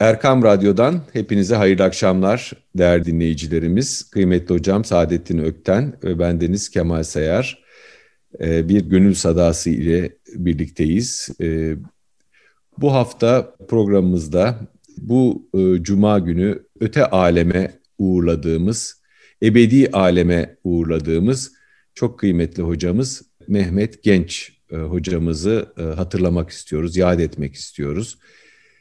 Erkam Radyo'dan hepinize hayırlı akşamlar değerli dinleyicilerimiz. Kıymetli hocam Saadettin Ökten ve bendeniz Kemal Sayar. Ee, bir gönül sadası ile birlikteyiz. Ee, bu hafta programımızda bu e, cuma günü öte aleme uğurladığımız, ebedi aleme uğurladığımız çok kıymetli hocamız Mehmet Genç e, hocamızı e, hatırlamak istiyoruz, yad etmek istiyoruz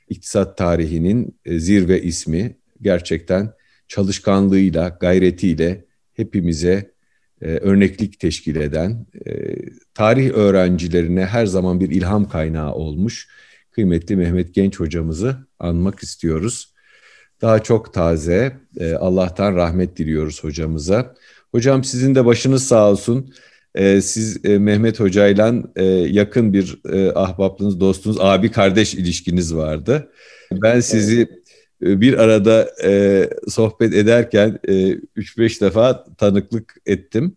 iktisat tarihinin e, zirve ismi gerçekten çalışkanlığıyla, gayretiyle hepimize e, örneklik teşkil eden, e, tarih öğrencilerine her zaman bir ilham kaynağı olmuş kıymetli Mehmet Genç hocamızı anmak istiyoruz. Daha çok taze, Allah'tan rahmet diliyoruz hocamıza. Hocam sizin de başınız sağ olsun. E, siz e, Mehmet Hoca'yla e, yakın bir e, ahbaplığınız, dostunuz, abi kardeş ilişkiniz vardı. Ben sizi e, bir arada e, sohbet ederken e, 3-5 defa tanıklık ettim.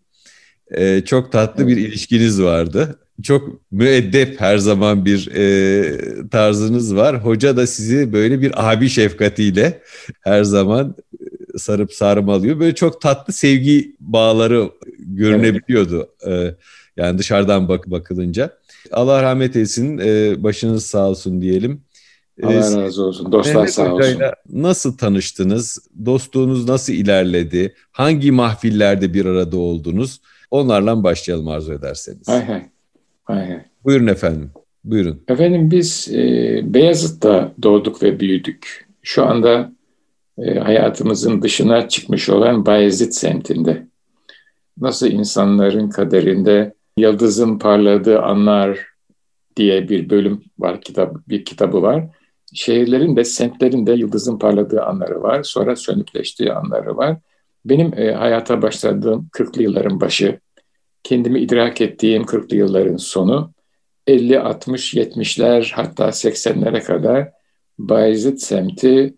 E, çok tatlı bir ilişkiniz vardı. Çok müeddep her zaman bir e, tarzınız var. Hoca da sizi böyle bir abi şefkatiyle her zaman sarıp sarmalıyor. Böyle çok tatlı sevgi bağları görünebiliyordu. Evet. Yani dışarıdan bak bakılınca. Allah rahmet eylesin. Başınız sağ olsun diyelim. Allah razı olsun. Dostlar Mehmet sağ olsun. Nasıl tanıştınız? Dostluğunuz nasıl ilerledi? Hangi mahfillerde bir arada oldunuz? Onlarla başlayalım arzu ederseniz. Hay hay. hay, hay. Buyurun efendim. Buyurun. Efendim biz e, Beyazıt'ta doğduk ve büyüdük. Şu anda e, hayatımızın dışına çıkmış olan Bayezid semtinde. Nasıl insanların kaderinde yıldızın parladığı anlar diye bir bölüm var, kitap, bir kitabı var. Şehirlerin de semtlerin de yıldızın parladığı anları var. Sonra sönükleştiği anları var. Benim e, hayata başladığım 40'lı yılların başı, kendimi idrak ettiğim 40'lı yılların sonu, 50, 60, 70'ler hatta 80'lere kadar Bayezid semti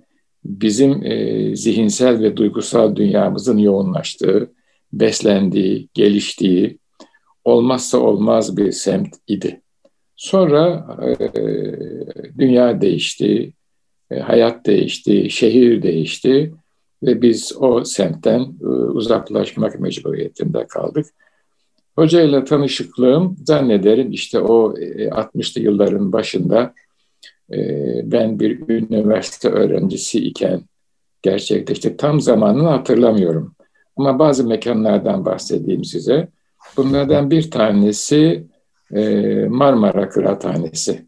bizim e, zihinsel ve duygusal dünyamızın yoğunlaştığı, beslendiği, geliştiği, olmazsa olmaz bir semt idi. Sonra e, dünya değişti, e, hayat değişti, şehir değişti ve biz o semtten e, uzaklaşmak mecburiyetinde kaldık. Hoca ile tanışıklığım zannederim işte o e, 60'lı yılların başında e, ben bir üniversite öğrencisi iken gerçekleşti. Tam zamanını hatırlamıyorum. Ama bazı mekanlardan bahsedeyim size. Bunlardan bir tanesi e, Marmara Kıraathanesi.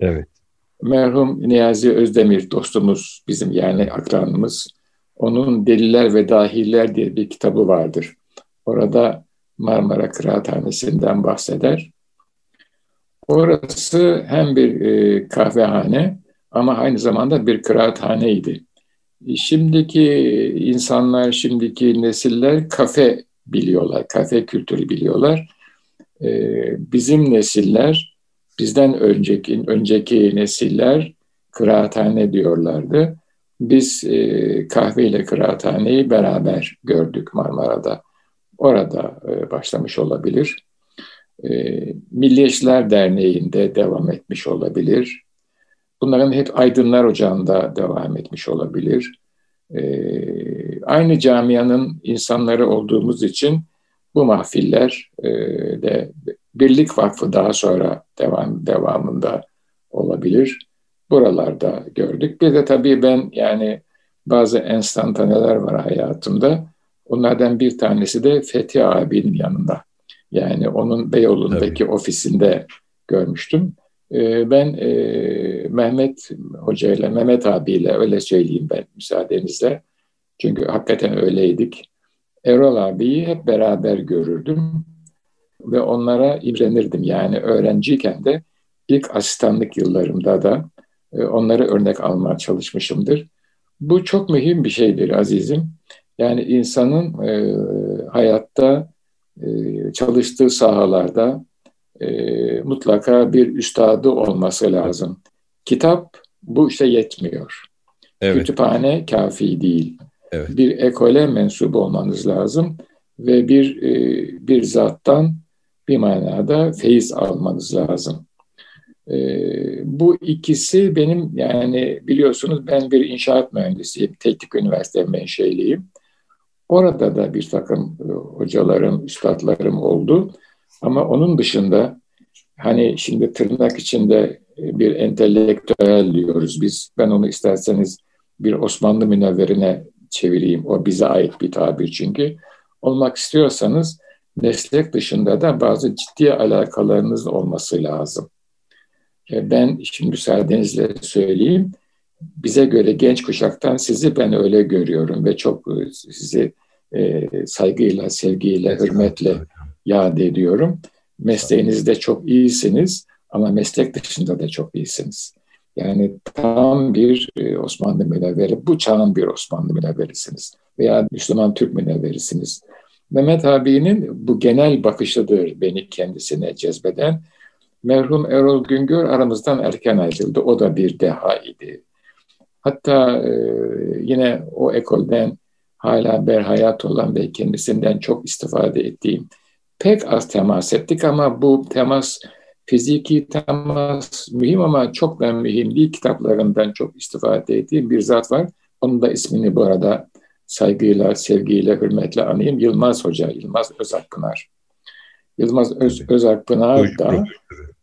Evet. Merhum Niyazi Özdemir dostumuz, bizim yani akranımız. Onun Deliler ve Dahiller diye bir kitabı vardır. Orada Marmara Kıraathanesi'nden bahseder. Orası hem bir e, kahvehane ama aynı zamanda bir kıraathaneydi. Şimdiki insanlar, şimdiki nesiller kafe biliyorlar, kafe kültürü biliyorlar. Ee, bizim nesiller, bizden önceki önceki nesiller kıraathane diyorlardı. Biz e, kahve ile kıraathaneyi beraber gördük Marmara'da. Orada e, başlamış olabilir. E, Milliyetçiler Derneği'nde devam etmiş olabilir. Bunların hep Aydınlar Ocağı'nda devam etmiş olabilir. E, aynı camianın insanları olduğumuz için bu mahfiller e, de Birlik Vakfı daha sonra devam devamında olabilir. Buralarda gördük. Bir de tabii ben yani bazı enstantaneler var hayatımda. Onlardan bir tanesi de Fethi abinin yanında. Yani onun Beyoğlu'ndaki Tabii. ofisinde görmüştüm. Ee, ben e, Mehmet Hoca ile, Mehmet abiyle öyle söyleyeyim ben müsaadenizle. Çünkü hakikaten öyleydik. Erol abiyi hep beraber görürdüm ve onlara imrenirdim. Yani öğrenciyken de ilk asistanlık yıllarımda da e, onları örnek almaya çalışmışımdır. Bu çok mühim bir şeydir azizim. Yani insanın e, hayatta çalıştığı sahalarda e, mutlaka bir üstadı olması lazım. Kitap bu işte yetmiyor. Evet. Kütüphane kafi değil. Evet. Bir ekole mensup olmanız lazım ve bir e, bir zattan bir manada feyiz almanız lazım. E, bu ikisi benim yani biliyorsunuz ben bir inşaat mühendisiyim. Teknik üniversite menşeliyim. Orada da bir takım e, hocalarım, üstadlarım oldu. Ama onun dışında hani şimdi tırnak içinde bir entelektüel diyoruz biz. Ben onu isterseniz bir Osmanlı münevverine çevireyim. O bize ait bir tabir çünkü. Olmak istiyorsanız meslek dışında da bazı ciddi alakalarınız olması lazım. E, ben şimdi müsaadenizle söyleyeyim. Bize göre genç kuşaktan sizi ben öyle görüyorum ve çok e, sizi e, saygıyla, sevgiyle, hürmetle yad ediyorum. Mesleğinizde çok iyisiniz ama meslek dışında da çok iyisiniz. Yani tam bir e, Osmanlı münevveri, bu çağın bir Osmanlı münevverisiniz veya Müslüman Türk münevverisiniz. Mehmet abinin bu genel bakışıdır beni kendisine cezbeden. Merhum Erol Güngör aramızdan erken ayrıldı. O da bir deha idi. Hatta e, yine o ekolden hala berhayat olan ve kendisinden çok istifade ettiğim pek az temas ettik ama bu temas fiziki temas mühim ama çok da mühim değil. Kitaplarından çok istifade ettiğim bir zat var. Onun da ismini bu arada saygıyla, sevgiyle, hürmetle anayım. Yılmaz Hoca, Yılmaz Özakpınar. Yılmaz Öz, Özakpınar da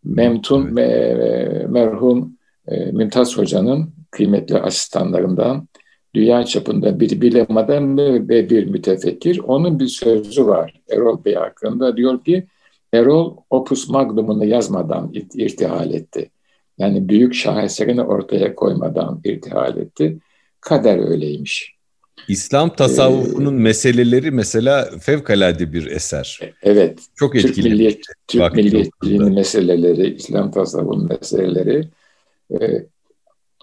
Memtun ve merhum e, Mümtaz Hoca'nın kıymetli asistanlarından dünya çapında bir bilim adamı ve bir mütefekkir. Onun bir sözü var Erol Bey hakkında. Diyor ki Erol Opus Magnum'unu yazmadan irtihal etti. Yani büyük şaheserini ortaya koymadan irtihal etti. Kader öyleymiş. İslam tasavvufunun ee, meseleleri mesela fevkalade bir eser. Evet. Çok etkili. Türk, milliyet, Türk milliyetçiliğinin meseleleri, İslam tasavvufunun meseleleri e,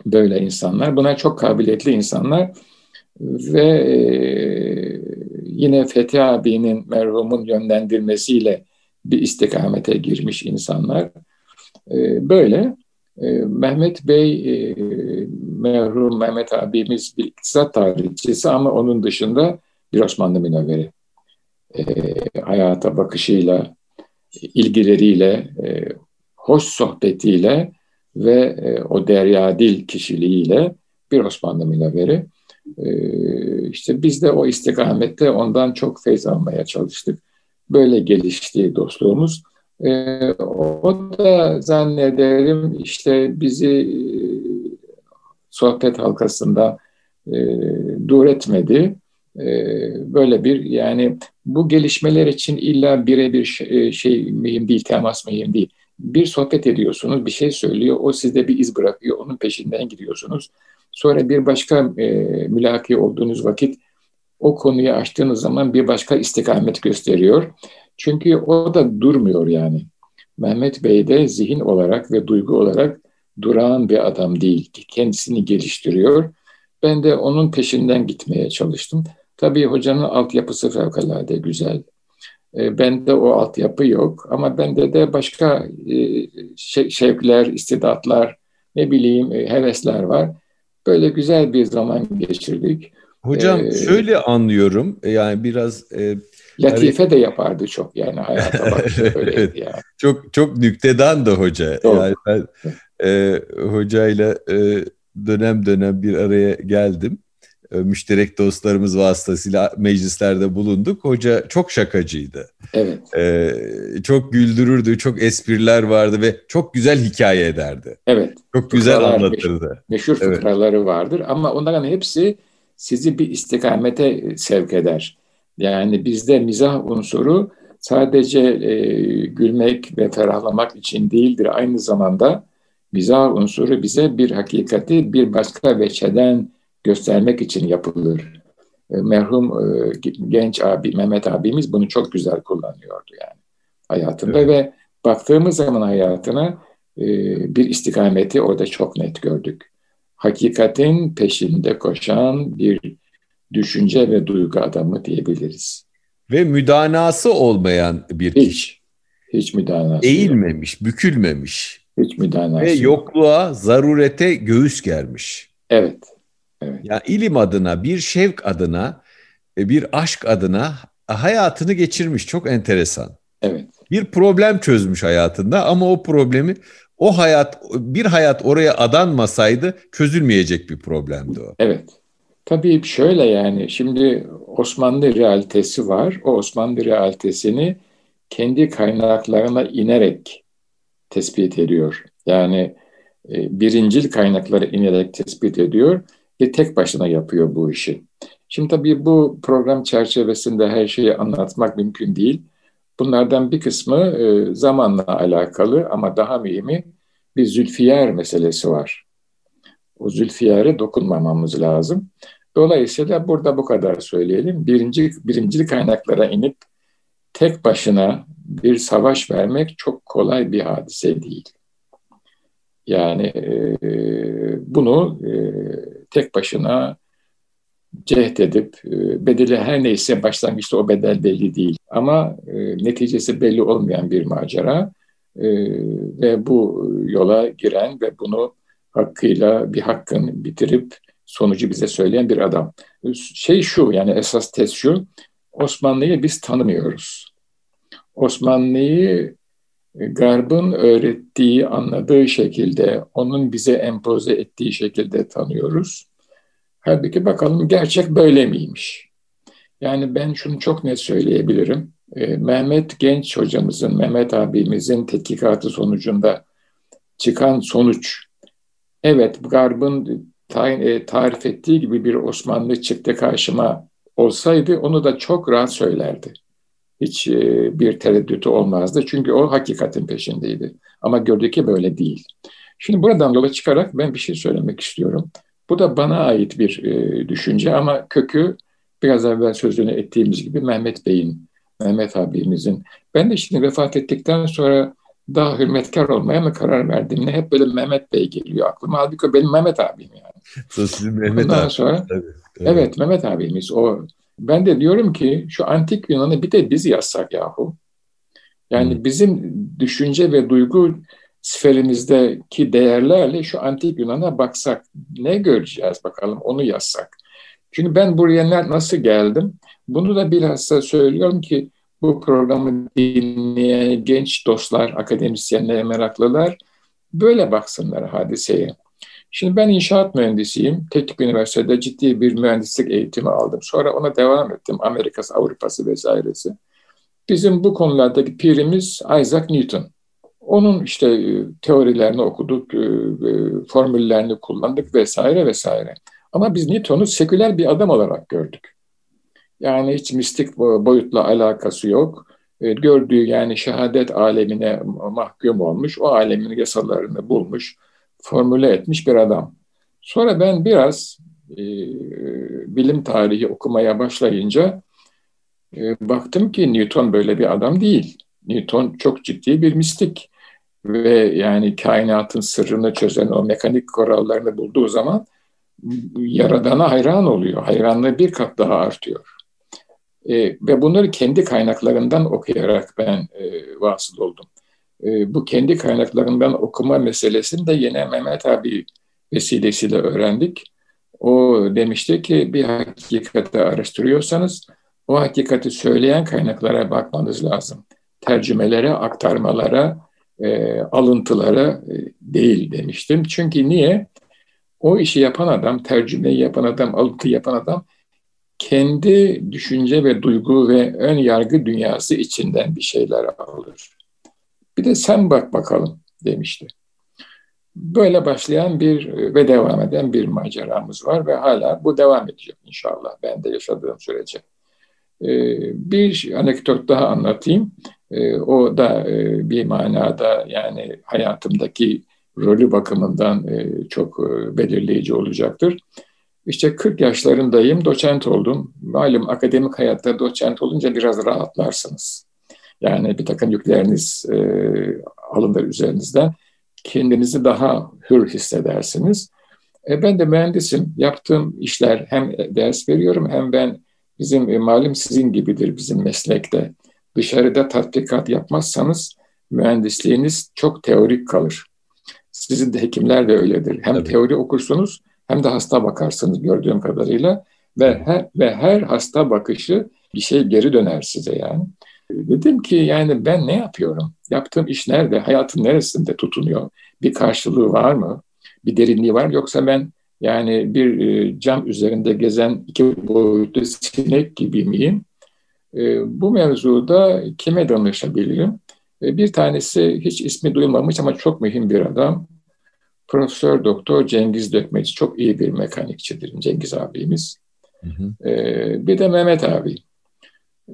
böyle insanlar. Buna çok kabiliyetli insanlar ve e, yine Fethi abinin merhumun yönlendirmesiyle bir istikamete girmiş insanlar. E, böyle e, Mehmet Bey merhum Mehmet abimiz bir iktisat tarihçisi ama onun dışında bir Osmanlı münevveri. E, hayata bakışıyla, ilgileriyle, hoş sohbetiyle ve e, o deryadil kişiliğiyle bir Osmanlı münevveri. E, işte biz de o istikamette ondan çok feyz almaya çalıştık. Böyle gelişti dostluğumuz. E, o da zannederim işte bizi e, sohbet halkasında e, dur etmedi. E, böyle bir yani bu gelişmeler için illa birebir şey, şey mühim değil, temas mühim değil bir sohbet ediyorsunuz, bir şey söylüyor, o sizde bir iz bırakıyor, onun peşinden gidiyorsunuz. Sonra bir başka e, mülaki olduğunuz vakit o konuyu açtığınız zaman bir başka istikamet gösteriyor. Çünkü o da durmuyor yani. Mehmet Bey de zihin olarak ve duygu olarak durağan bir adam değil. Kendisini geliştiriyor. Ben de onun peşinden gitmeye çalıştım. Tabii hocanın altyapısı fevkalade güzel. E, bende o altyapı yok ama bende de başka e, şevkler, istidatlar, ne bileyim e, hevesler var. Böyle güzel bir zaman geçirdik. Hocam ee, şöyle anlıyorum yani biraz e, Latife hani... de yapardı çok yani hayata bakışı öyleydi yani. Çok çok nüktedan da hoca. Çok. Yani ben e, hocayla e, dönem dönem bir araya geldim. E, müşterek dostlarımız vasıtasıyla meclislerde bulunduk. Hoca çok şakacıydı. Evet. Ee, çok güldürürdü, çok espriler vardı ve çok güzel hikaye ederdi. Evet. Çok güzel Fıkralar, anlatırdı. Meşhur, meşhur evet. fıkraları vardır ama onların hepsi sizi bir istikamete sevk eder. Yani bizde mizah unsuru sadece e, gülmek ve ferahlamak için değildir. Aynı zamanda mizah unsuru bize bir hakikati bir başka veçeden göstermek için yapılır. E, merhum e, genç abi Mehmet abimiz bunu çok güzel kullanıyordu yani hayatında evet. ve baktığımız zaman hayatına e, bir istikameti orada çok net gördük. Hakikatin peşinde koşan bir düşünce ve duygu adamı diyebiliriz. Ve müdanası olmayan bir hiç, kişi. Hiç müdanası. Eğilmemiş, yok. bükülmemiş. Hiç müdanası. Ve yokluğa, zarurete göğüs germiş. Evet. Evet. Yani ilim adına, bir şevk adına, e, bir aşk adına hayatını geçirmiş. Çok enteresan. Evet. Bir problem çözmüş hayatında ama o problemi o hayat bir hayat oraya adanmasaydı çözülmeyecek bir problemdi o. Evet. Tabii şöyle yani şimdi Osmanlı realitesi var. O Osmanlı realitesini kendi kaynaklarına inerek tespit ediyor. Yani e, birincil kaynaklara inerek tespit ediyor ve tek başına yapıyor bu işi. Şimdi tabii bu program çerçevesinde her şeyi anlatmak mümkün değil. Bunlardan bir kısmı e, zamanla alakalı ama daha mühimi bir zülfiyar meselesi var. O zülfiyare dokunmamamız lazım. Dolayısıyla burada bu kadar söyleyelim. Birinci, birincil kaynaklara inip tek başına bir savaş vermek çok kolay bir hadise değil. Yani e, bunu e, tek başına cehd edip e, bedeli her neyse başlangıçta o bedel belli değil. Ama e, neticesi belli olmayan bir macera e, ve bu yola giren ve bunu hakkıyla bir hakkın bitirip sonucu bize söyleyen bir adam. Şey şu yani esas test şu Osmanlı'yı biz tanımıyoruz. Osmanlı'yı Garb'ın öğrettiği, anladığı şekilde, onun bize empoze ettiği şekilde tanıyoruz. Halbuki bakalım gerçek böyle miymiş? Yani ben şunu çok net söyleyebilirim. E, Mehmet Genç hocamızın, Mehmet abimizin tetkikatı sonucunda çıkan sonuç, evet Garb'ın e, tarif ettiği gibi bir Osmanlı çıktı karşıma olsaydı onu da çok rahat söylerdi hiç e, bir tereddütü olmazdı. Çünkü o hakikatin peşindeydi. Ama gördük ki böyle değil. Şimdi buradan yola çıkarak ben bir şey söylemek istiyorum. Bu da bana ait bir e, düşünce ama kökü biraz evvel sözünü ettiğimiz gibi Mehmet Bey'in, Mehmet abimizin. Ben de şimdi vefat ettikten sonra daha hürmetkar olmaya mı karar verdim? Ne hep böyle Mehmet Bey geliyor aklıma. Halbuki benim Mehmet abim yani. Sizin Mehmet Ondan abi. sonra tabii, tabii. evet Mehmet abimiz o ben de diyorum ki şu antik Yunan'ı bir de biz yazsak yahu. Yani hmm. bizim düşünce ve duygu sferimizdeki değerlerle şu antik Yunan'a baksak ne göreceğiz bakalım onu yazsak. Çünkü ben buraya nasıl geldim? Bunu da bilhassa söylüyorum ki bu programı dinleyen genç dostlar, akademisyenler, meraklılar böyle baksınlar hadiseye. Şimdi ben inşaat mühendisiyim. Teknik Üniversitede ciddi bir mühendislik eğitimi aldım. Sonra ona devam ettim. Amerikası, Avrupası vesairesi. Bizim bu konulardaki pirimiz Isaac Newton. Onun işte e, teorilerini okuduk, e, e, formüllerini kullandık vesaire vesaire. Ama biz Newton'u seküler bir adam olarak gördük. Yani hiç mistik boyutla alakası yok. Gördüğü yani şehadet alemine mahkum olmuş, o alemin yasalarını bulmuş formüle etmiş bir adam. Sonra ben biraz e, bilim tarihi okumaya başlayınca e, baktım ki Newton böyle bir adam değil. Newton çok ciddi bir mistik ve yani kainatın sırrını çözen o mekanik kurallarını bulduğu zaman Yaradan'a hayran oluyor. Hayranlığı bir kat daha artıyor. E, ve bunları kendi kaynaklarından okuyarak ben e, vasıl oldum e, bu kendi kaynaklarından okuma meselesini de yine Mehmet abi vesilesiyle öğrendik. O demişti ki bir hakikati araştırıyorsanız o hakikati söyleyen kaynaklara bakmanız lazım. Tercümelere, aktarmalara, e, alıntılara e, değil demiştim. Çünkü niye? O işi yapan adam, tercümeyi yapan adam, alıntı yapan adam kendi düşünce ve duygu ve ön yargı dünyası içinden bir şeyler alır. Bir de sen bak bakalım demişti. Böyle başlayan bir ve devam eden bir maceramız var ve hala bu devam edecek inşallah ben de yaşadığım sürece. Ee, bir anekdot daha anlatayım. Ee, o da e, bir manada yani hayatımdaki rolü bakımından e, çok e, belirleyici olacaktır. İşte 40 yaşlarındayım, doçent oldum. Malum akademik hayatta doçent olunca biraz rahatlarsınız. Yani bir takım yükleriniz e, alınır üzerinizden. Kendinizi daha hür hissedersiniz. E, ben de mühendisim. Yaptığım işler hem ders veriyorum hem ben bizim e, malum sizin gibidir bizim meslekte. Dışarıda tatbikat yapmazsanız mühendisliğiniz çok teorik kalır. Sizin de hekimler de öyledir. Hem Tabii. teori okursunuz hem de hasta bakarsınız gördüğüm kadarıyla ve her, ve her hasta bakışı bir şey geri döner size yani. Dedim ki yani ben ne yapıyorum? Yaptığım iş nerede? Hayatın neresinde tutunuyor? Bir karşılığı var mı? Bir derinliği var mı? Yoksa ben yani bir e, cam üzerinde gezen iki boyutlu sinek gibi miyim? E, bu mevzuda kime danışabilirim? E, bir tanesi hiç ismi duyulmamış ama çok mühim bir adam. Profesör Doktor Cengiz Dökmeci çok iyi bir mekanikçidir Cengiz abimiz. Hı hı. Bir de Mehmet abi.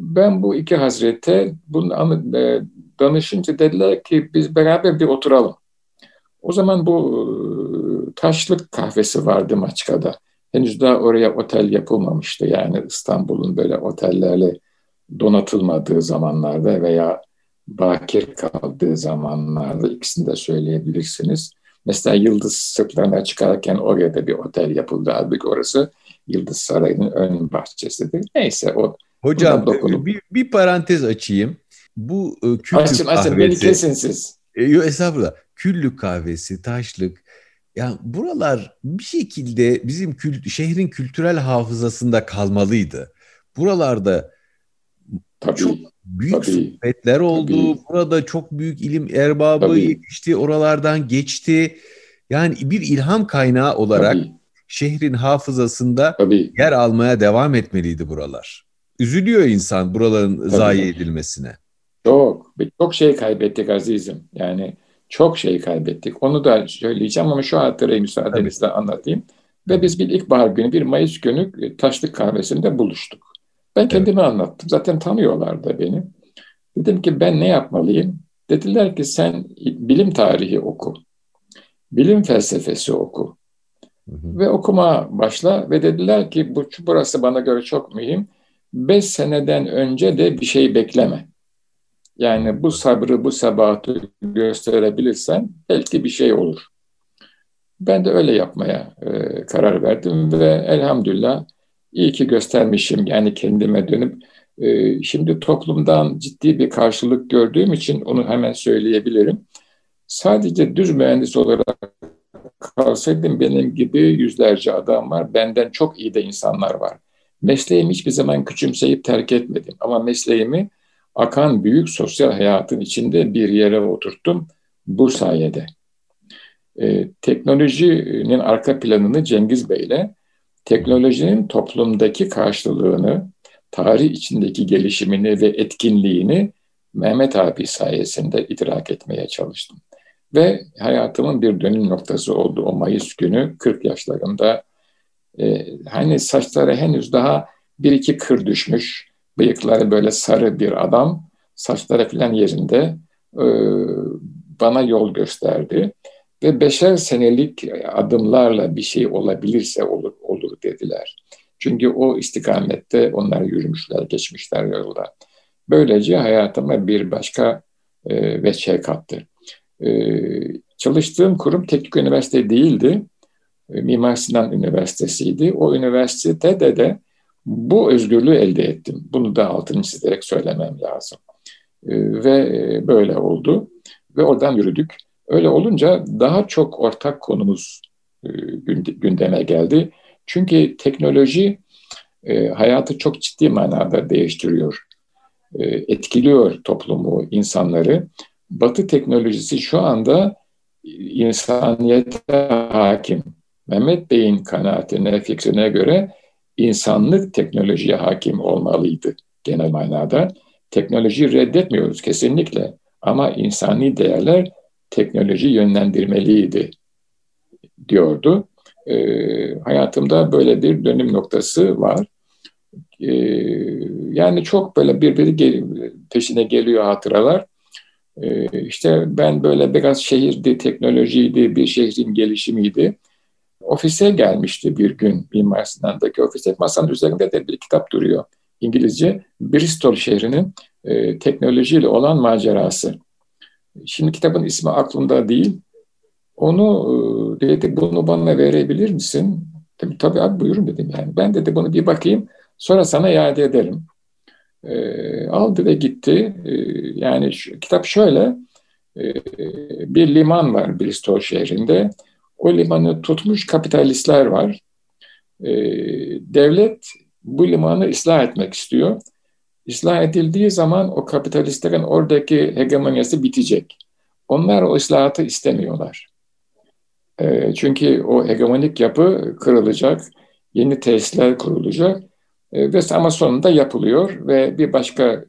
Ben bu iki hazrete bunu danışınca dediler ki biz beraber bir oturalım. O zaman bu taşlık kahvesi vardı Maçka'da. Henüz daha oraya otel yapılmamıştı. Yani İstanbul'un böyle otellerle donatılmadığı zamanlarda veya bakir kaldığı zamanlarda ikisini de söyleyebilirsiniz. Mesela Yıldız sırtlarına çıkarken oraya da bir otel yapıldı. Halbuki orası Yıldız Sarayı'nın ön bahçesidir. Neyse o. Hocam bir, bir parantez açayım. Bu e, küllük açın, kahvesi. Açın beni kesin siz. E, yok estağfurullah. Küllük kahvesi, taşlık. Yani buralar bir şekilde bizim kült şehrin kültürel hafızasında kalmalıydı. Buralarda Tabii. çok büyük Tabii. sohbetler oldu. Tabii. Burada çok büyük ilim erbabı Tabii. yetişti. Oralardan geçti. Yani bir ilham kaynağı olarak Tabii. şehrin hafızasında Tabii. yer almaya devam etmeliydi buralar. Üzülüyor insan buraların Tabii. zayi edilmesine. Çok, çok şey kaybettik azizim. Yani çok şey kaybettik. Onu da söyleyeceğim ama şu hatırayı müsaadenizle anlatayım. Ve biz bir ilkbahar günü, bir Mayıs günü e, Taşlık Kahvesi'nde buluştuk. Ben kendimi evet. anlattım. Zaten tanıyorlardı beni. Dedim ki ben ne yapmalıyım? Dediler ki sen bilim tarihi oku. Bilim felsefesi oku. Hı hı. Ve okuma başla ve dediler ki bu burası bana göre çok mühim. Beş seneden önce de bir şey bekleme. Yani bu sabrı, bu sabahatı gösterebilirsen belki bir şey olur. Ben de öyle yapmaya e, karar verdim ve elhamdülillah iyi ki göstermişim. Yani kendime dönüp e, şimdi toplumdan ciddi bir karşılık gördüğüm için onu hemen söyleyebilirim. Sadece düz mühendis olarak kalsaydım benim gibi yüzlerce adam var. Benden çok iyi de insanlar var. Mesleğimi hiçbir zaman küçümseyip terk etmedim. Ama mesleğimi akan büyük sosyal hayatın içinde bir yere oturttum bu sayede. Ee, teknolojinin arka planını Cengiz Bey'le, teknolojinin toplumdaki karşılığını, tarih içindeki gelişimini ve etkinliğini Mehmet abi sayesinde idrak etmeye çalıştım. Ve hayatımın bir dönüm noktası oldu o Mayıs günü 40 yaşlarında. Ee, hani saçları henüz daha bir iki kır düşmüş, bıyıkları böyle sarı bir adam, saçları falan yerinde e, bana yol gösterdi. Ve beşer senelik adımlarla bir şey olabilirse olur, olur dediler. Çünkü o istikamette onlar yürümüşler, geçmişler yolda. Böylece hayatıma bir başka e, veçe kattı. E, çalıştığım kurum teknik üniversite değildi. E, Mimar Sinan Üniversitesi'ydi. O üniversitede de bu özgürlüğü elde ettim. Bunu da altını çizerek söylemem lazım. E, ve e, böyle oldu. Ve oradan yürüdük. Öyle olunca daha çok ortak konumuz gündeme geldi. Çünkü teknoloji hayatı çok ciddi manada değiştiriyor. Etkiliyor toplumu, insanları. Batı teknolojisi şu anda insaniyete hakim. Mehmet Bey'in kanaatine, fikrine göre insanlık teknolojiye hakim olmalıydı genel manada. Teknolojiyi reddetmiyoruz kesinlikle ama insani değerler teknoloji yönlendirmeliydi diyordu. E, hayatımda böyle bir dönüm noktası var. E, yani çok böyle birbiri gel peşine geliyor hatıralar. E, işte ben böyle biraz şehirdi, teknolojiydi, bir şehrin gelişimiydi. Ofise gelmişti bir gün Mimar Sinan'daki ofise. Masanın üzerinde de bir kitap duruyor. İngilizce Bristol şehrinin e, teknolojiyle olan macerası. Şimdi kitabın ismi aklımda değil. Onu e, dedi bunu bana verebilir misin? Tabii, tabii abi buyurun dedim yani. Ben dedi bunu bir bakayım sonra sana iade ederim. E, aldı ve gitti. E, yani şu, kitap şöyle e, bir liman var Bristol şehrinde. O limanı tutmuş kapitalistler var. E, devlet bu limanı ıslah etmek istiyor. ıslah edildiği zaman o kapitalistlerin oradaki hegemonyası bitecek. Onlar o ıslahatı istemiyorlar. E, çünkü o hegemonik yapı kırılacak, yeni tesisler kurulacak e, ve ama sonunda yapılıyor ve bir başka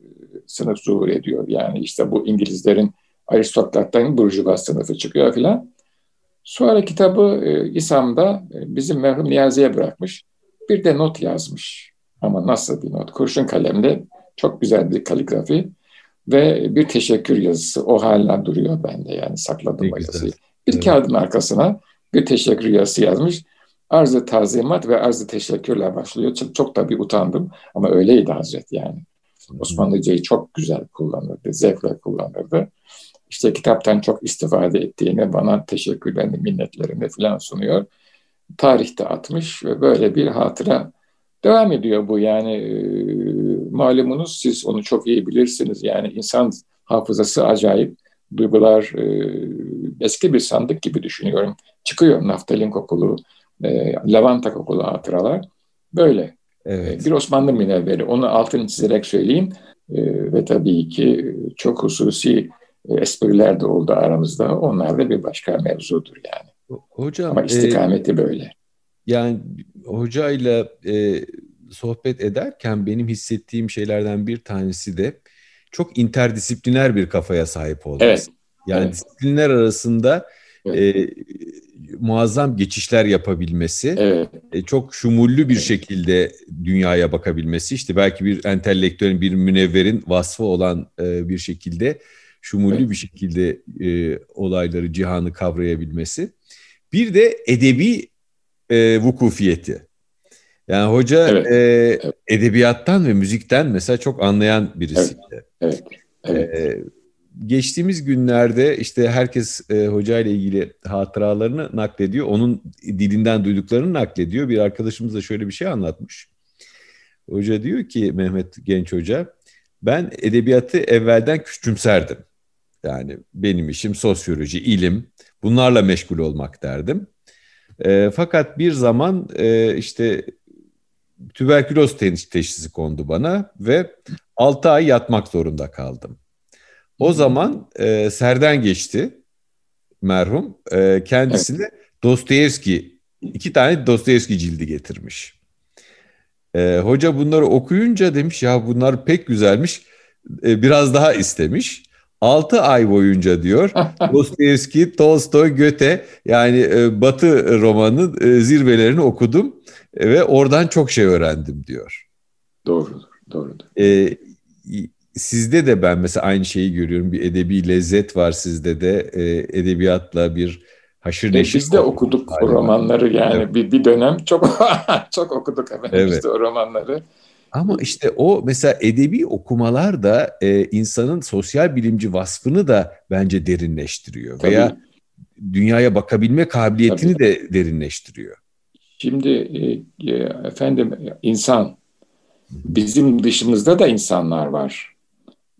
sınıf zuhur ediyor. Yani işte bu İngilizlerin aristokratların burjuva sınıfı çıkıyor filan. Sonra kitabı e, İSAM'da e, bizim merhum Niyazi'ye bırakmış. Bir de not yazmış. Ama nasıl bir not? Kurşun kalemle çok güzel bir kaligrafi ve bir teşekkür yazısı. O hala duruyor bende yani sakladım o yazıyı. Bir evet. kağıdın arkasına bir teşekkür yazısı yazmış. Arzı tazimat ve arzı teşekkürle başlıyor. Çok, çok da bir utandım ama öyleydi Hazret yani. Osmanlıcayı çok güzel kullanırdı, zevkle kullanırdı. İşte kitaptan çok istifade ettiğini, bana teşekkürlerini, minnetlerini falan sunuyor. Tarihte atmış ve böyle bir hatıra devam ediyor bu. Yani e, malumunuz siz onu çok iyi bilirsiniz. Yani insan hafızası acayip duygular e, eski bir sandık gibi düşünüyorum. Çıkıyor naftalin kokulu e, lavanta kokulu hatıralar. Böyle. Evet. bir Osmanlı münevveri onu altını çizerek söyleyeyim. E, ve tabii ki çok hususi e, espriler de oldu aramızda onlar da bir başka mevzudur yani. Hocam ama istikameti e, böyle. Yani hocayla e, sohbet ederken benim hissettiğim şeylerden bir tanesi de çok interdisipliner bir kafaya sahip olması. Evet. Yani evet. disiplinler arasında evet. e, muazzam geçişler yapabilmesi, evet. e, çok şumullü bir evet. şekilde dünyaya bakabilmesi, işte belki bir entelektüelin, bir münevverin vasfı olan e, bir şekilde şumullü evet. bir şekilde e, olayları, cihanı kavrayabilmesi. Bir de edebi e, vukufiyeti. Yani hoca evet, e, edebiyattan ve müzikten mesela çok anlayan birisiydi. Evet, evet, evet. E, geçtiğimiz günlerde işte herkes e, hoca ile ilgili hatıralarını naklediyor. Onun dilinden duyduklarını naklediyor. Bir arkadaşımız da şöyle bir şey anlatmış. Hoca diyor ki Mehmet Genç Hoca, ben edebiyatı evvelden küçümserdim. Yani benim işim sosyoloji, ilim, bunlarla meşgul olmak derdim. E, fakat bir zaman e, işte tüberküloz teşhisi kondu bana ve 6 ay yatmak zorunda kaldım. O zaman e, Serden geçti merhum. E, kendisine evet. Dostoyevski, iki tane Dostoyevski cildi getirmiş. E, hoca bunları okuyunca demiş ya bunlar pek güzelmiş. E, biraz daha istemiş. 6 ay boyunca diyor Dostoyevski, Tolstoy, Göte yani e, Batı romanının e, zirvelerini okudum ve oradan çok şey öğrendim diyor. Doğrudur, doğrudur. E, sizde de ben mesela aynı şeyi görüyorum. Bir edebi lezzet var sizde de. E, edebiyatla bir haşır neşir. Biz de okuduk o romanları yani evet. bir, bir dönem çok çok okuduk efendim evet. biz de o romanları. Ama işte o mesela edebi okumalar da e, insanın sosyal bilimci vasfını da bence derinleştiriyor. Tabii. Veya dünyaya bakabilme kabiliyetini Tabii. de derinleştiriyor. Şimdi e, e, efendim insan bizim dışımızda da insanlar var.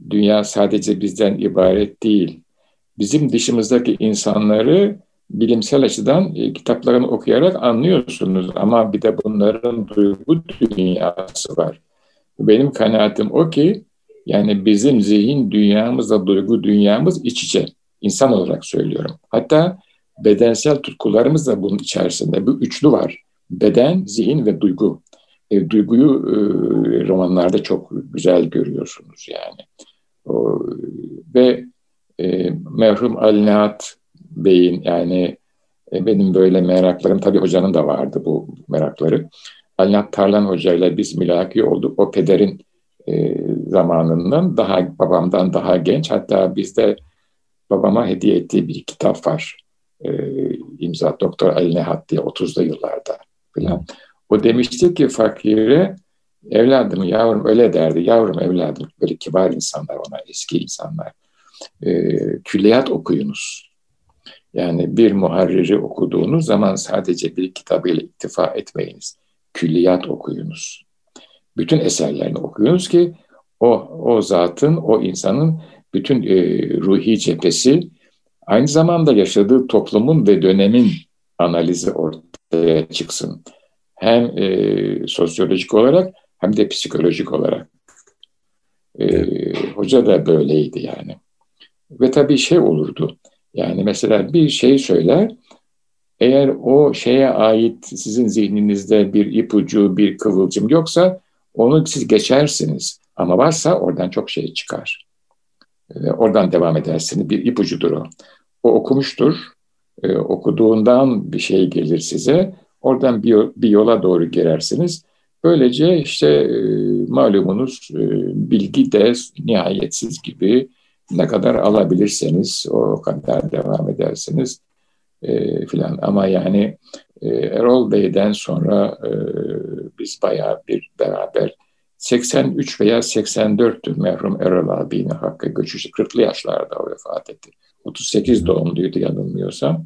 Dünya sadece bizden ibaret değil. Bizim dışımızdaki insanları bilimsel açıdan e, kitaplarını okuyarak anlıyorsunuz ama bir de bunların duygu dünyası var. Benim kanaatim o ki yani bizim zihin dünyamızla duygu dünyamız iç içe. İnsan olarak söylüyorum. Hatta bedensel tutkularımız da bunun içerisinde. Bu üçlü var. Beden, zihin ve duygu. E, duyguyu e, romanlarda çok güzel görüyorsunuz yani. O, ve e, merhum Ali Nihat Bey'in yani e, benim böyle meraklarım, tabii hocanın da vardı bu merakları. Ali Nihat Tarlan Hoca ile biz mülaki olduk. O pederin e, zamanından daha babamdan daha genç. Hatta bizde babama hediye ettiği bir kitap var. E, imza Doktor Ali Nihat diye 30'lu yıllarda falan. O demişti ki fakire evladım yavrum öyle derdi. Yavrum evladım böyle kibar insanlar ona eski insanlar. E, külliyat okuyunuz. Yani bir muharriri okuduğunuz zaman sadece bir kitabıyla iktifa etmeyiniz. Külliyat okuyunuz. Bütün eserlerini okuyunuz ki o, o zatın, o insanın bütün e, ruhi cephesi aynı zamanda yaşadığı toplumun ve dönemin analizi ortaya çıksın hem e, sosyolojik olarak hem de psikolojik olarak. Ee, hoca da böyleydi yani. Ve tabii şey olurdu. Yani mesela bir şey söyler, eğer o şeye ait sizin zihninizde bir ipucu, bir kıvılcım yoksa onu siz geçersiniz. Ama varsa oradan çok şey çıkar. Ve oradan devam edersiniz. Bir ipucudur o. O okumuştur. Ee, okuduğundan bir şey gelir size. Oradan bir, bir yola doğru girersiniz. Böylece işte e, malumunuz e, bilgi de nihayetsiz gibi ne kadar alabilirseniz o kadar devam edersiniz e, filan. Ama yani e, Erol Bey'den sonra e, biz bayağı bir beraber 83 veya 84'tü merhum Erol abinin hakkı göçüşü. 40'lı yaşlarda o vefat etti. 38 doğumluydu yanılmıyorsam.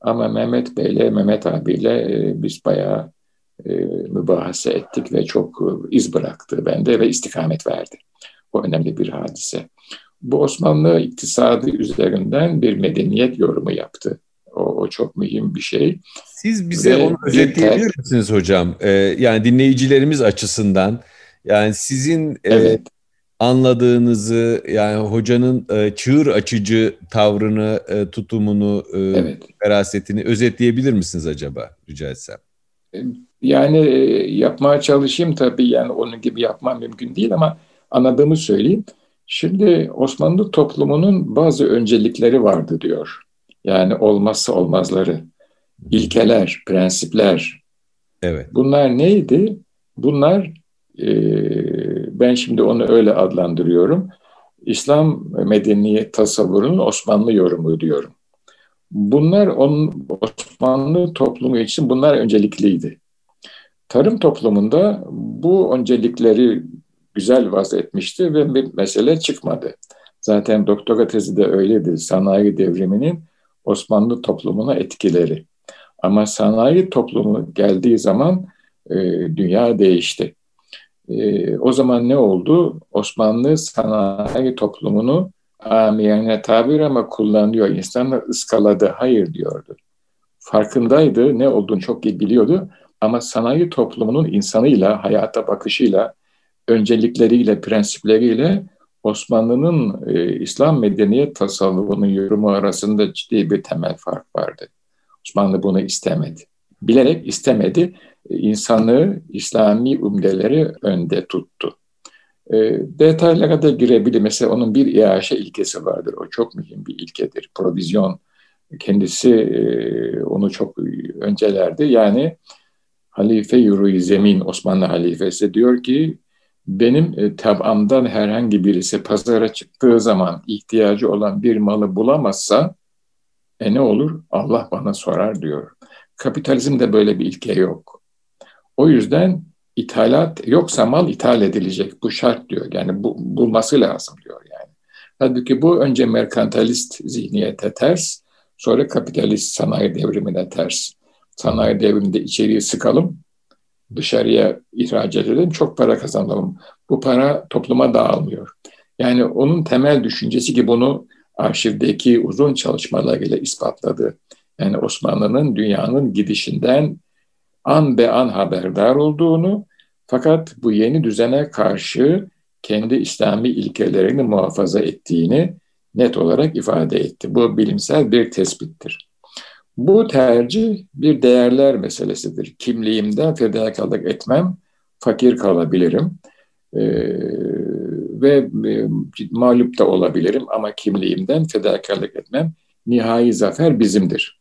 Ama Mehmet Bey'le, Mehmet abiyle e, biz bayağı e, mübahase ettik ve çok e, iz bıraktı bende ve istikamet verdi. O önemli bir hadise. Bu Osmanlı iktisadı üzerinden bir medeniyet yorumu yaptı. O, o çok mühim bir şey. Siz bize ve onu özetleyebilir misiniz hocam? Ee, yani dinleyicilerimiz açısından yani sizin e, evet. e, anladığınızı yani hocanın e, çığır açıcı tavrını, e, tutumunu, e, evet. ferasetini özetleyebilir misiniz acaba rica etsem? E, yani e, yapmaya çalışayım tabii yani onun gibi yapmam mümkün değil ama anladığımı söyleyeyim. Şimdi Osmanlı toplumunun bazı öncelikleri vardı diyor. Yani olmazsa olmazları, ilkeler, prensipler. Evet. Bunlar neydi? Bunlar e, ben şimdi onu öyle adlandırıyorum. İslam medeniyet tasavvurunun Osmanlı yorumu diyorum. Bunlar onun Osmanlı toplumu için bunlar öncelikliydi. Tarım toplumunda bu öncelikleri güzel vaz etmişti ve bir mesele çıkmadı. Zaten doktora tezi de öyleydi. Sanayi devriminin Osmanlı toplumuna etkileri. Ama sanayi toplumu geldiği zaman e, dünya değişti. E, o zaman ne oldu? Osmanlı sanayi toplumunu amiyane tabir ama kullanıyor. İnsanlar ıskaladı, hayır diyordu. Farkındaydı, ne olduğunu çok iyi biliyordu. Ama sanayi toplumunun insanıyla, hayata bakışıyla, öncelikleriyle, prensipleriyle Osmanlı'nın e, İslam medeniyet tasavvufunun yorumu arasında ciddi bir temel fark vardı. Osmanlı bunu istemedi. Bilerek istemedi. E, insanlığı İslami umdeleri önde tuttu. E, detaylara da girebilir. Mesela onun bir iaşe ilkesi vardır. O çok mühim bir ilkedir. Provizyon kendisi e, onu çok öncelerdi. Yani Halife Yuru Zemin Osmanlı halifesi diyor ki benim e, tabamdan herhangi birisi pazara çıktığı zaman ihtiyacı olan bir malı bulamazsa e ne olur? Allah bana sorar diyor. Kapitalizmde böyle bir ilke yok. O yüzden ithalat yoksa mal ithal edilecek. Bu şart diyor. Yani bu, bulması lazım diyor yani. Halbuki bu önce merkantilist zihniyete ters, sonra kapitalist sanayi devrimine ters. Sanayi devriminde içeriği sıkalım, dışarıya ihraç edelim, çok para kazanalım. Bu para topluma dağılmıyor. Yani onun temel düşüncesi ki bunu arşivdeki uzun çalışmalarıyla ispatladı. Yani Osmanlı'nın dünyanın gidişinden an be an haberdar olduğunu fakat bu yeni düzene karşı kendi İslami ilkelerini muhafaza ettiğini net olarak ifade etti. Bu bilimsel bir tespittir. Bu tercih bir değerler meselesidir. Kimliğimden fedakarlık etmem, fakir kalabilirim ee, ve e, mağlup da olabilirim ama kimliğimden fedakarlık etmem, nihai zafer bizimdir.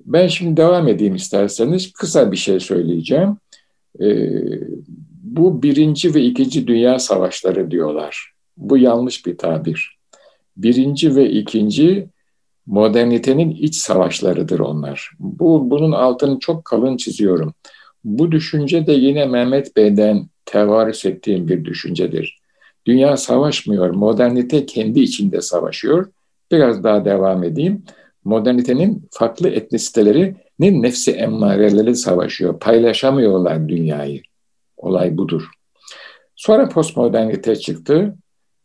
Ben şimdi devam edeyim isterseniz, kısa bir şey söyleyeceğim. Ee, bu birinci ve ikinci dünya savaşları diyorlar. Bu yanlış bir tabir. Birinci ve ikinci modernitenin iç savaşlarıdır onlar. Bu bunun altını çok kalın çiziyorum. Bu düşünce de yine Mehmet Bey'den tevarüs ettiğim bir düşüncedir. Dünya savaşmıyor, modernite kendi içinde savaşıyor. Biraz daha devam edeyim. Modernitenin farklı etnisitelerinin nefsi emmareleri savaşıyor. Paylaşamıyorlar dünyayı. Olay budur. Sonra postmodernite çıktı.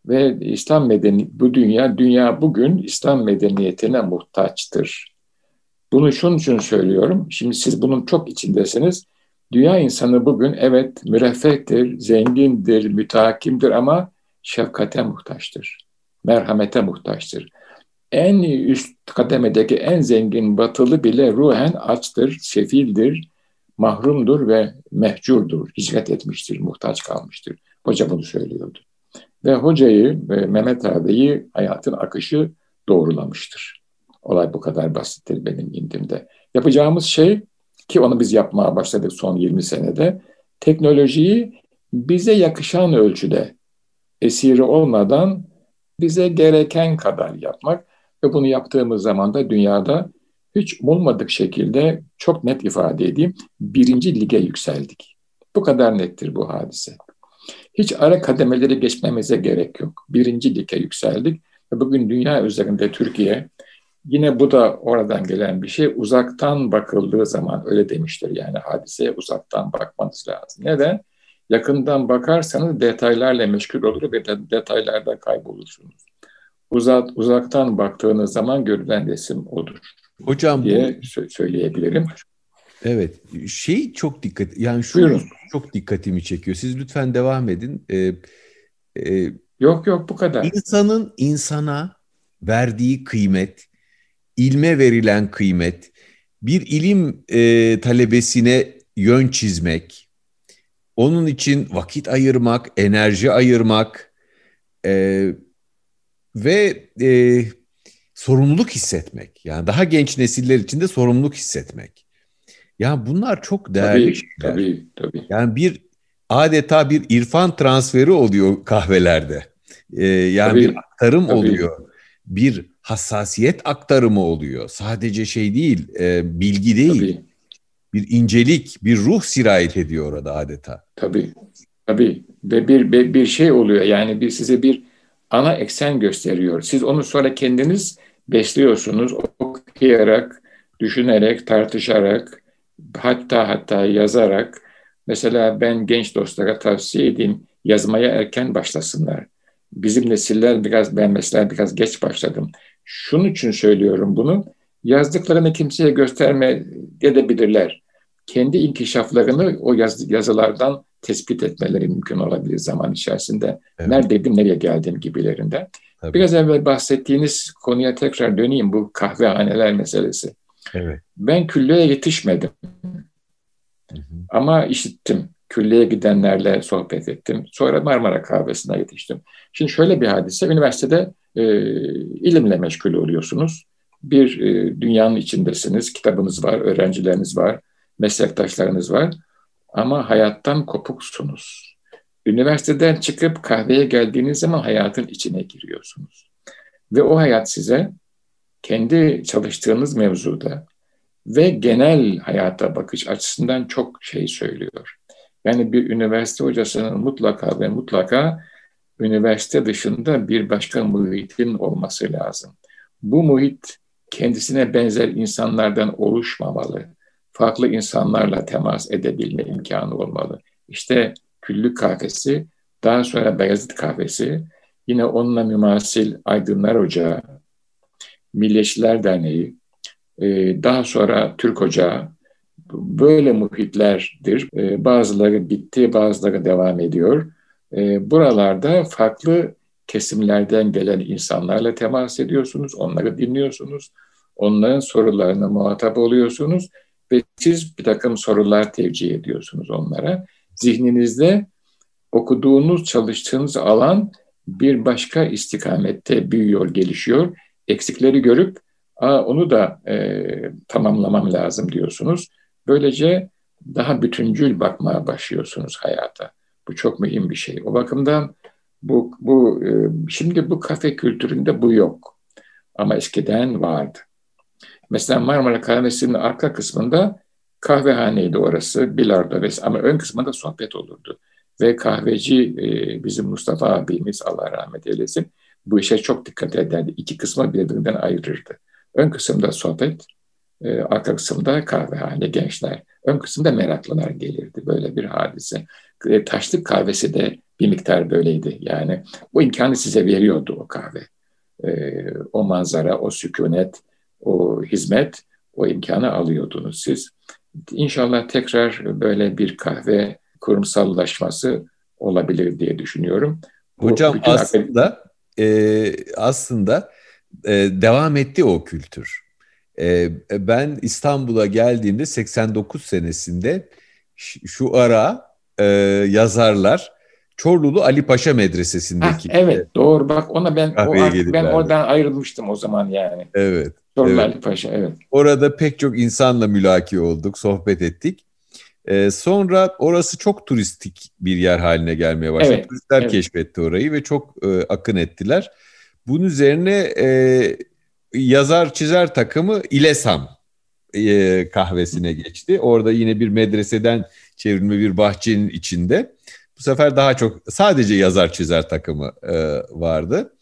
Ve İslam medeni bu dünya, dünya bugün İslam medeniyetine muhtaçtır. Bunu şunun için söylüyorum. Şimdi siz bunun çok içindesiniz. Dünya insanı bugün evet müreffehtir, zengindir, mütakimdir ama şefkate muhtaçtır. Merhamete muhtaçtır. En üst kademedeki en zengin batılı bile ruhen açtır, sefildir, mahrumdur ve mehcurdur. Hicret etmiştir, muhtaç kalmıştır. Hoca bunu söylüyordu. Ve hocayı ve Mehmet abiyi hayatın akışı doğrulamıştır. Olay bu kadar basittir benim indimde. Yapacağımız şey ki onu biz yapmaya başladık son 20 senede teknolojiyi bize yakışan ölçüde esiri olmadan bize gereken kadar yapmak ve bunu yaptığımız zaman da dünyada hiç olmadık şekilde çok net ifade edeyim birinci lige yükseldik. Bu kadar nettir bu hadise. Hiç ara kademeleri geçmemize gerek yok. Birinci lige yükseldik ve bugün dünya üzerinde Türkiye yine bu da oradan gelen bir şey uzaktan bakıldığı zaman öyle demiştir yani hadiseye uzaktan bakmanız lazım. Neden? Yakından bakarsanız detaylarla meşgul olur ve detaylarda kaybolursunuz. Uzak, uzaktan baktığınız zaman görülen resim odur. Hocam diye bu, söyleyebilirim. Evet, şey çok dikkat yani şu Buyurun. çok dikkatimi çekiyor. Siz lütfen devam edin. Ee, e, yok yok bu kadar. İnsanın insana verdiği kıymet, ilme verilen kıymet, bir ilim e, talebesine yön çizmek, onun için vakit ayırmak, enerji ayırmak e, ve e, sorumluluk hissetmek. Yani daha genç nesiller için de sorumluluk hissetmek. Yani bunlar çok değerli tabii, şeyler. Tabii, tabii. Yani bir adeta bir irfan transferi oluyor kahvelerde. Ee, yani tabii, bir aktarım tabii. oluyor. Bir hassasiyet aktarımı oluyor. Sadece şey değil, e, bilgi değil. Tabii. Bir incelik, bir ruh sirayet ediyor orada adeta. Tabii, tabii. Ve bir, bir, bir şey oluyor. Yani bir size bir ana eksen gösteriyor. Siz onu sonra kendiniz besliyorsunuz. Okuyarak, düşünerek, tartışarak, hatta hatta yazarak. Mesela ben genç dostlara tavsiye edeyim yazmaya erken başlasınlar. Bizim nesiller biraz, ben mesela biraz geç başladım. Şunun için söylüyorum bunu. Yazdıklarını kimseye gösterme edebilirler. Kendi inkişaflarını o yaz, yazılardan tespit etmeleri mümkün olabilir zaman içerisinde. Evet. Neredeydim, nereye geldim gibilerinden. Tabii. Biraz evvel bahsettiğiniz konuya tekrar döneyim bu kahvehaneler meselesi. Evet. Ben küllüğe yetişmedim. Hı hı. Ama işittim. Küllüğe gidenlerle sohbet ettim. Sonra Marmara kahvesine yetiştim. Şimdi şöyle bir hadise. Üniversitede e, ilimle meşgul oluyorsunuz. Bir e, dünyanın içindesiniz. Kitabınız var, öğrencileriniz var, meslektaşlarınız var. Ama hayattan kopuksunuz. Üniversiteden çıkıp kahveye geldiğiniz zaman hayatın içine giriyorsunuz. Ve o hayat size kendi çalıştığınız mevzuda ve genel hayata bakış açısından çok şey söylüyor. Yani bir üniversite hocasının mutlaka ve mutlaka üniversite dışında bir başka muhitin olması lazım. Bu muhit kendisine benzer insanlardan oluşmamalı. Farklı insanlarla temas edebilme imkanı olmalı. İşte Küllük Kahvesi, daha sonra Beyazıt Kahvesi, yine onunla mümasil Aydınlar Ocağı, Milliyetçiler Derneği, e, daha sonra Türk Ocağı, böyle muhitlerdir. E, bazıları bitti, bazıları devam ediyor. E, buralarda farklı kesimlerden gelen insanlarla temas ediyorsunuz, onları dinliyorsunuz, onların sorularına muhatap oluyorsunuz ve siz bir takım sorular tevcih ediyorsunuz onlara. Zihninizde okuduğunuz, çalıştığınız alan bir başka istikamette büyüyor, gelişiyor. Eksikleri görüp Aa, onu da e, tamamlamam lazım diyorsunuz. Böylece daha bütüncül bakmaya başlıyorsunuz hayata. Bu çok mühim bir şey. O bakımdan bu, bu e, şimdi bu kafe kültüründe bu yok. Ama eskiden vardı. Mesela Marmara Kahvesi'nin arka kısmında kahvehaneydi orası, bilardo vesaire ama ön kısmında sohbet olurdu. Ve kahveci e, bizim Mustafa abimiz Allah rahmet eylesin bu işe çok dikkat ederdi. İki kısmı birbirinden ayırırdı. Ön kısımda sohbet, e, arka kısımda kahvehane gençler. Ön kısımda meraklılar gelirdi. Böyle bir hadise. E, taşlık kahvesi de bir miktar böyleydi. Yani bu imkanı size veriyordu o kahve. E, o manzara, o sükunet, o hizmet, o imkanı alıyordunuz siz. İnşallah tekrar böyle bir kahve kurumsallaşması olabilir diye düşünüyorum. Hocam aslında e, aslında e, devam etti o kültür. E, ben İstanbul'a geldiğimde 89 senesinde şu ara e, yazarlar Çorlulu Ali Paşa Medresesi'ndeki. Ha, evet doğru bak ona ben o artık ben oradan ayrılmıştım o zaman yani. Evet. Çorlulu evet. Ali Paşa evet. Orada pek çok insanla mülaki olduk, sohbet ettik. Ee, sonra orası çok turistik bir yer haline gelmeye başladı. Evet, Turistler evet. keşfetti orayı ve çok e, akın ettiler. Bunun üzerine e, yazar çizer takımı İlesam e, kahvesine geçti. Orada yine bir medreseden çevrilme bir bahçenin içinde. Bu sefer daha çok sadece yazar çizer takımı e, vardı.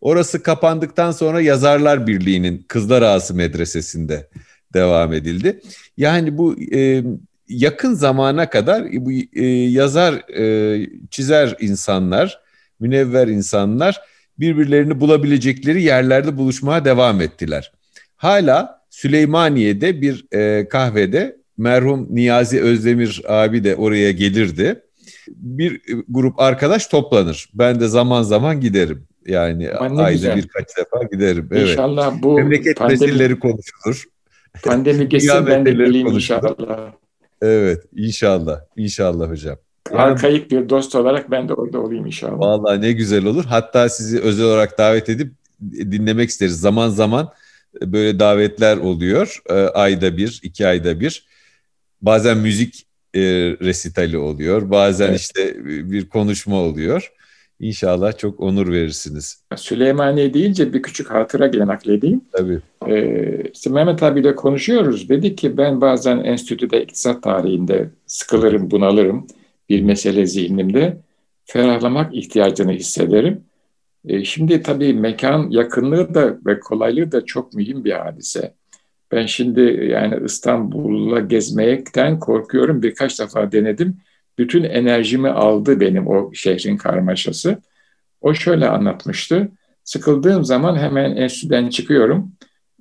Orası kapandıktan sonra Yazarlar Birliği'nin Kızlar Ağası Medresesi'nde devam edildi. Yani bu e, yakın zamana kadar bu e, yazar, e, çizer insanlar, münevver insanlar birbirlerini bulabilecekleri yerlerde buluşmaya devam ettiler. Hala Süleymaniye'de bir e, kahvede merhum Niyazi Özdemir abi de oraya gelirdi. Bir grup arkadaş toplanır. Ben de zaman zaman giderim. Yani ayda güzel. birkaç defa giderim. Evet. İnşallah bu memleket pandemi, meselleri konuşulur. Pandemi geçsin ben de geleyim inşallah. Evet inşallah. İnşallah hocam. Yani, Arkaik bir dost olarak ben de orada olayım inşallah. Vallahi ne güzel olur. Hatta sizi özel olarak davet edip dinlemek isteriz. Zaman zaman böyle davetler oluyor. E, ayda bir, iki ayda bir. Bazen müzik e, resitali oluyor. Bazen evet. işte bir konuşma oluyor. İnşallah çok onur verirsiniz. Süleymaniye deyince bir küçük hatıra gelen nakledeyim. Tabii. Ee, işte Mehmet abiyle konuşuyoruz. Dedi ki ben bazen enstitüde iktisat tarihinde sıkılırım, bunalırım. Bir mesele zihnimde. Ferahlamak ihtiyacını hissederim. Ee, şimdi tabii mekan yakınlığı da ve kolaylığı da çok mühim bir hadise. Ben şimdi yani İstanbul'a gezmekten korkuyorum. Birkaç defa denedim bütün enerjimi aldı benim o şehrin karmaşası. O şöyle anlatmıştı. Sıkıldığım zaman hemen enstitüden çıkıyorum.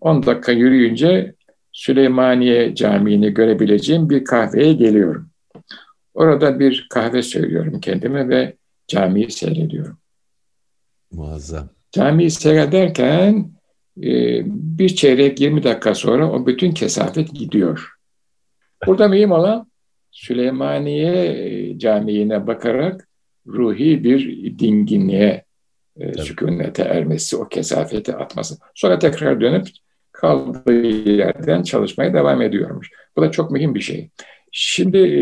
10 dakika yürüyünce Süleymaniye Camii'ni görebileceğim bir kahveye geliyorum. Orada bir kahve söylüyorum kendime ve camiyi seyrediyorum. Muazzam. Camiyi seyrederken e, bir çeyrek 20 dakika sonra o bütün kesafet gidiyor. Burada mühim olan Süleymaniye e, Camii'ne bakarak ruhi bir dinginliğe, e, sükunete ermesi, o kesafeti atması. Sonra tekrar dönüp kaldığı yerden çalışmaya devam ediyormuş. Bu da çok mühim bir şey. Şimdi e,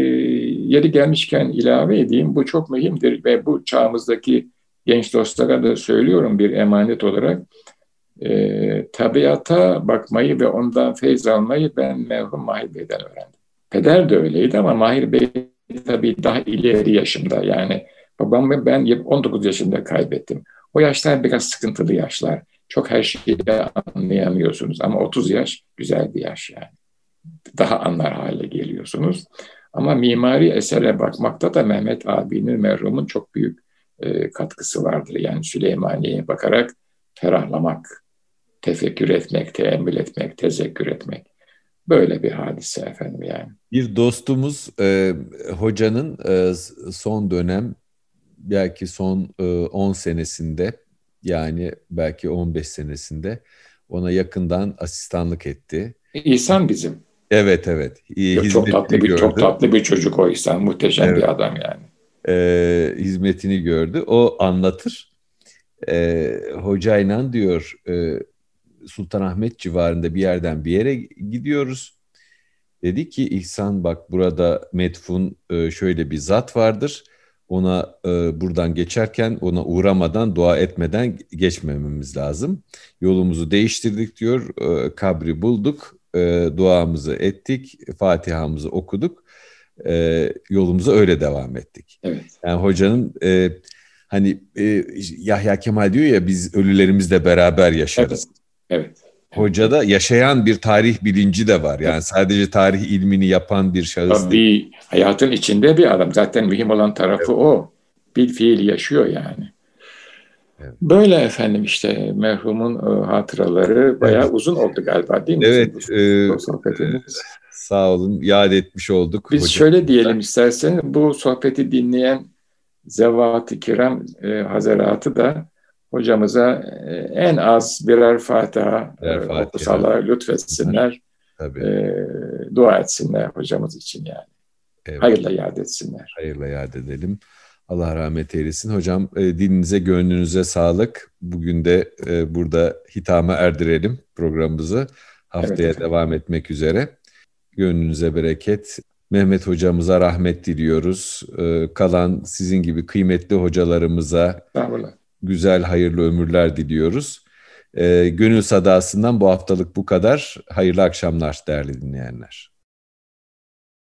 yeri gelmişken ilave edeyim, bu çok mühimdir ve bu çağımızdaki genç dostlara da söylüyorum bir emanet olarak. E, tabiata bakmayı ve ondan feyz almayı ben merhum Mahir Bey'den öğrendim. Peder de öyleydi ama Mahir Bey tabii daha ileri yaşımda yani babamı ben 19 yaşında kaybettim. O yaşlar biraz sıkıntılı yaşlar. Çok her şeyi anlayamıyorsunuz ama 30 yaş güzel bir yaş yani. Daha anlar hale geliyorsunuz. Ama mimari esere bakmakta da Mehmet abinin, merhumun çok büyük e, katkısı vardır. Yani Süleymaniye'ye bakarak ferahlamak, tefekkür etmek, teemmül etmek, tezekkür etmek. Böyle bir hadise efendim yani. Bir dostumuz e, hocanın e, son dönem belki son 10 e, senesinde yani belki 15 senesinde ona yakından asistanlık etti. İhsan bizim. Evet evet. Yok, çok tatlı bir gördü. çok tatlı bir çocuk o İhsan. Muhteşem evet. bir adam yani. E, hizmetini gördü. O anlatır. E, hocayla diyor e, Sultanahmet civarında bir yerden bir yere gidiyoruz. Dedi ki İhsan bak burada Medfun e, şöyle bir zat vardır. Ona e, buradan geçerken ona uğramadan dua etmeden geçmememiz lazım. Yolumuzu değiştirdik diyor. E, kabri bulduk. Duamızı ettik. Fatiha'mızı okuduk. Yolumuza öyle devam ettik. Evet. Yani hocanın hani Yahya Kemal diyor ya biz ölülerimizle beraber yaşarız. Evet. Evet. Hocada yaşayan bir tarih bilinci de var. Yani sadece tarih ilmini yapan bir şahıs Tabii, değil. Hayatın içinde bir adam. Zaten mühim olan tarafı evet. o. Bir fiil yaşıyor yani. Evet. Böyle efendim işte merhumun e, hatıraları bayağı evet. uzun oldu galiba değil mi? Evet. Bu, e, sağ olun. Yad etmiş olduk. Biz hocam. şöyle diyelim istersen bu sohbeti dinleyen zevat-ı kiram e, hazaratı da hocamıza e, en az birer Fatiha, birer e, Fatiha. okusalar, lütfetsinler. Tabii. E, dua etsinler hocamız için yani. Evet. Hayırla yad etsinler. Hayırla yad edelim. Allah rahmet eylesin. Hocam e, dilinize, gönlünüze sağlık. Bugün de e, burada hitama erdirelim programımızı. Haftaya evet, devam etmek üzere. Gönlünüze bereket. Mehmet hocamıza rahmet diliyoruz. E, kalan sizin gibi kıymetli hocalarımıza güzel, hayırlı ömürler diliyoruz. E, gönül sadasından bu haftalık bu kadar. Hayırlı akşamlar değerli dinleyenler.